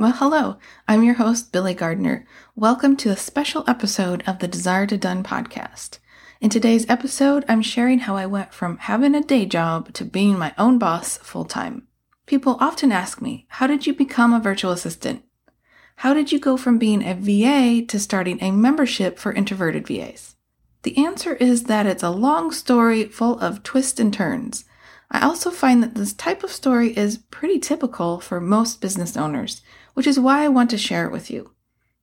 Well, hello. I'm your host, Billie Gardner. Welcome to a special episode of the Desire to Done podcast. In today's episode, I'm sharing how I went from having a day job to being my own boss full time. People often ask me, How did you become a virtual assistant? How did you go from being a VA to starting a membership for introverted VAs? The answer is that it's a long story full of twists and turns. I also find that this type of story is pretty typical for most business owners, which is why I want to share it with you.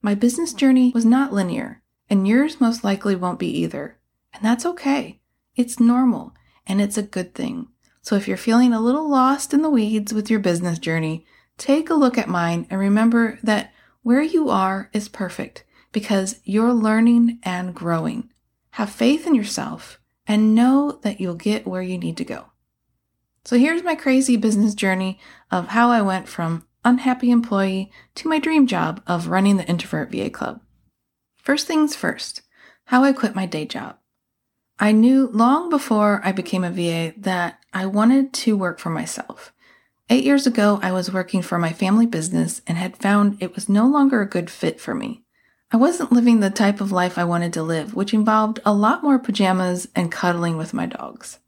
My business journey was not linear, and yours most likely won't be either. And that's okay. It's normal, and it's a good thing. So if you're feeling a little lost in the weeds with your business journey, take a look at mine and remember that where you are is perfect because you're learning and growing. Have faith in yourself and know that you'll get where you need to go. So here's my crazy business journey of how I went from unhappy employee to my dream job of running the Introvert VA Club. First things first, how I quit my day job. I knew long before I became a VA that I wanted to work for myself. Eight years ago, I was working for my family business and had found it was no longer a good fit for me. I wasn't living the type of life I wanted to live, which involved a lot more pajamas and cuddling with my dogs.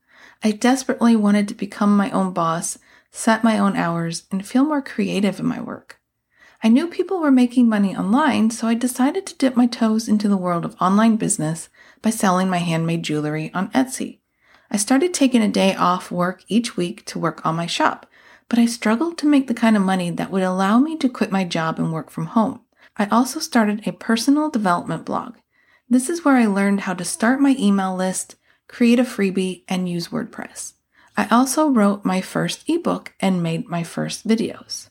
I desperately wanted to become my own boss, set my own hours, and feel more creative in my work. I knew people were making money online, so I decided to dip my toes into the world of online business by selling my handmade jewelry on Etsy. I started taking a day off work each week to work on my shop, but I struggled to make the kind of money that would allow me to quit my job and work from home. I also started a personal development blog. This is where I learned how to start my email list, create a freebie, and use WordPress. I also wrote my first ebook and made my first videos.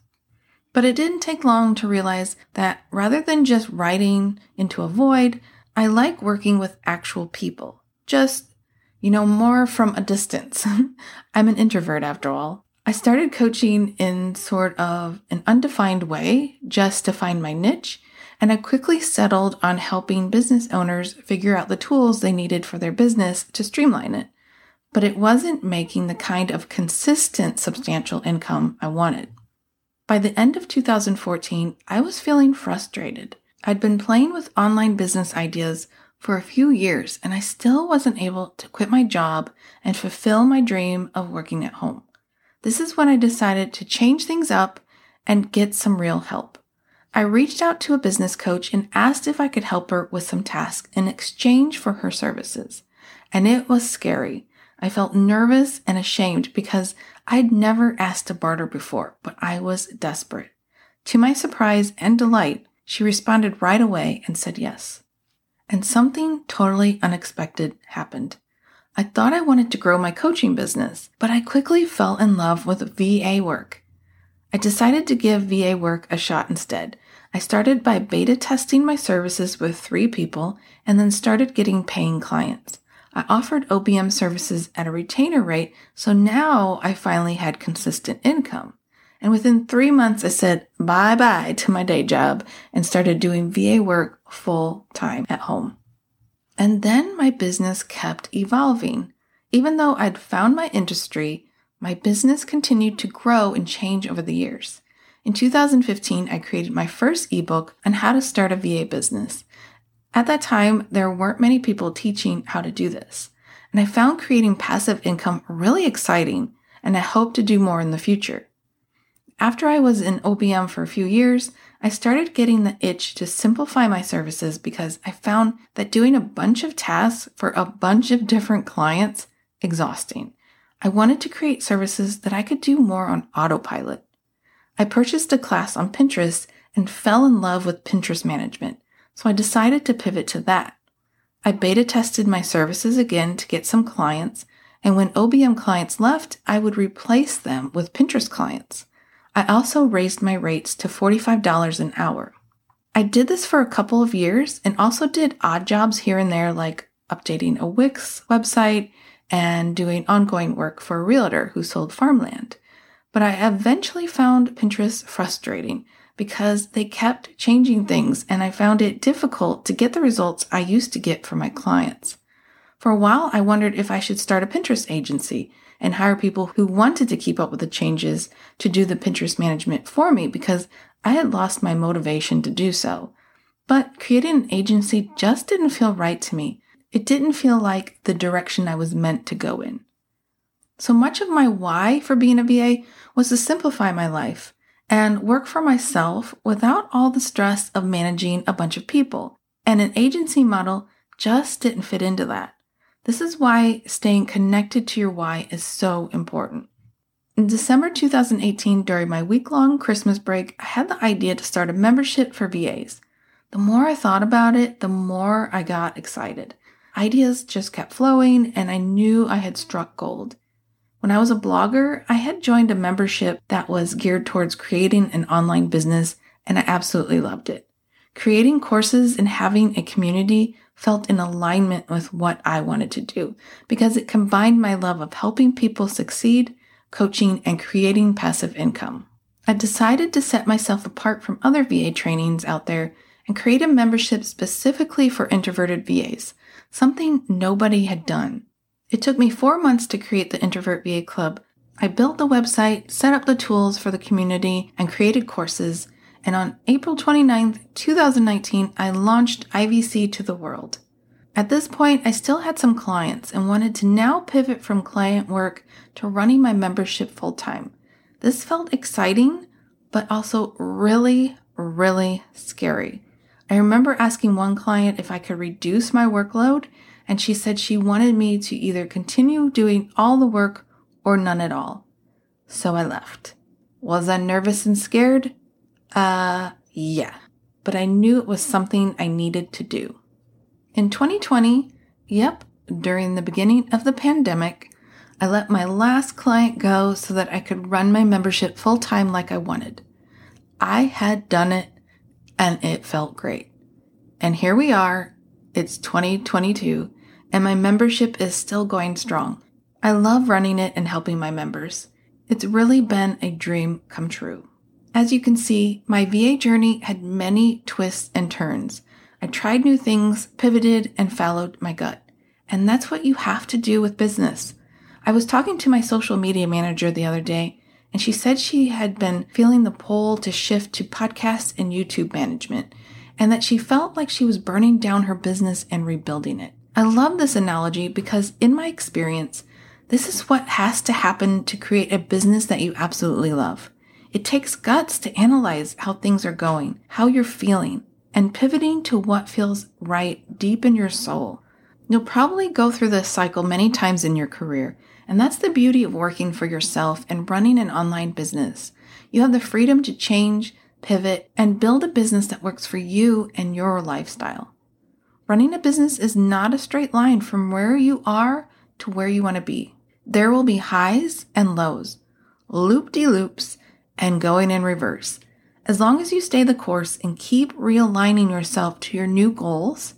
But it didn't take long to realize that rather than just writing into a void, I like working with actual people. Just, you know, more from a distance. I'm an introvert after all. I started coaching in sort of an undefined way just to find my niche, and I quickly settled on helping business owners figure out the tools they needed for their business to streamline it. But it wasn't making the kind of consistent substantial income I wanted. By the end of 2014, I was feeling frustrated. I'd been playing with online business ideas for a few years, and I still wasn't able to quit my job and fulfill my dream of working at home. This is when I decided to change things up and get some real help. I reached out to a business coach and asked if I could help her with some tasks in exchange for her services. And it was scary. I felt nervous and ashamed because I'd never asked to barter before, but I was desperate. To my surprise and delight, she responded right away and said yes. And something totally unexpected happened. I thought I wanted to grow my coaching business, but I quickly fell in love with VA work. I decided to give VA work a shot instead. I started by beta testing my services with three people and then started getting paying clients. I offered OBM services at a retainer rate, so now I finally had consistent income. And within three months, I said bye bye to my day job and started doing VA work full time at home. And then my business kept evolving. Even though I'd found my industry, my business continued to grow and change over the years. In 2015, I created my first ebook on how to start a VA business. At that time, there weren't many people teaching how to do this. And I found creating passive income really exciting, and I hope to do more in the future. After I was in OBM for a few years, I started getting the itch to simplify my services because I found that doing a bunch of tasks for a bunch of different clients exhausting. I wanted to create services that I could do more on autopilot. I purchased a class on Pinterest and fell in love with Pinterest management, so I decided to pivot to that. I beta tested my services again to get some clients, and when OBM clients left, I would replace them with Pinterest clients. I also raised my rates to $45 an hour. I did this for a couple of years and also did odd jobs here and there, like updating a Wix website and doing ongoing work for a realtor who sold farmland. But I eventually found Pinterest frustrating because they kept changing things and I found it difficult to get the results I used to get for my clients. For a while, I wondered if I should start a Pinterest agency and hire people who wanted to keep up with the changes to do the Pinterest management for me because I had lost my motivation to do so. But creating an agency just didn't feel right to me. It didn't feel like the direction I was meant to go in. So much of my why for being a VA was to simplify my life and work for myself without all the stress of managing a bunch of people. And an agency model just didn't fit into that. This is why staying connected to your why is so important. In December 2018, during my week long Christmas break, I had the idea to start a membership for VAs. The more I thought about it, the more I got excited. Ideas just kept flowing, and I knew I had struck gold. When I was a blogger, I had joined a membership that was geared towards creating an online business, and I absolutely loved it. Creating courses and having a community felt in alignment with what I wanted to do because it combined my love of helping people succeed, coaching, and creating passive income. I decided to set myself apart from other VA trainings out there and create a membership specifically for introverted VAs, something nobody had done. It took me four months to create the Introvert VA Club. I built the website, set up the tools for the community, and created courses. And on April 29th, 2019, I launched IVC to the world. At this point, I still had some clients and wanted to now pivot from client work to running my membership full time. This felt exciting, but also really, really scary. I remember asking one client if I could reduce my workload and she said she wanted me to either continue doing all the work or none at all. So I left. Was I nervous and scared? Uh, yeah. But I knew it was something I needed to do. In 2020, yep, during the beginning of the pandemic, I let my last client go so that I could run my membership full time like I wanted. I had done it and it felt great. And here we are. It's 2022 and my membership is still going strong. I love running it and helping my members. It's really been a dream come true. As you can see, my VA journey had many twists and turns. I tried new things, pivoted, and followed my gut. And that's what you have to do with business. I was talking to my social media manager the other day, and she said she had been feeling the pull to shift to podcast and YouTube management, and that she felt like she was burning down her business and rebuilding it. I love this analogy because, in my experience, this is what has to happen to create a business that you absolutely love. It takes guts to analyze how things are going, how you're feeling, and pivoting to what feels right deep in your soul. You'll probably go through this cycle many times in your career, and that's the beauty of working for yourself and running an online business. You have the freedom to change, pivot, and build a business that works for you and your lifestyle. Running a business is not a straight line from where you are to where you want to be. There will be highs and lows, loop de loops, and going in reverse. As long as you stay the course and keep realigning yourself to your new goals,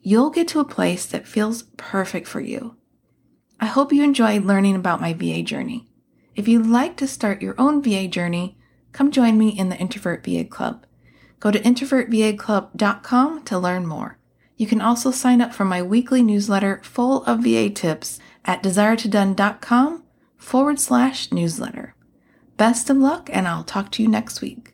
you'll get to a place that feels perfect for you. I hope you enjoyed learning about my VA journey. If you'd like to start your own VA journey, come join me in the Introvert VA Club. Go to introvertvaclub.com to learn more. You can also sign up for my weekly newsletter full of VA tips at desiretodone.com forward slash newsletter. Best of luck, and I'll talk to you next week.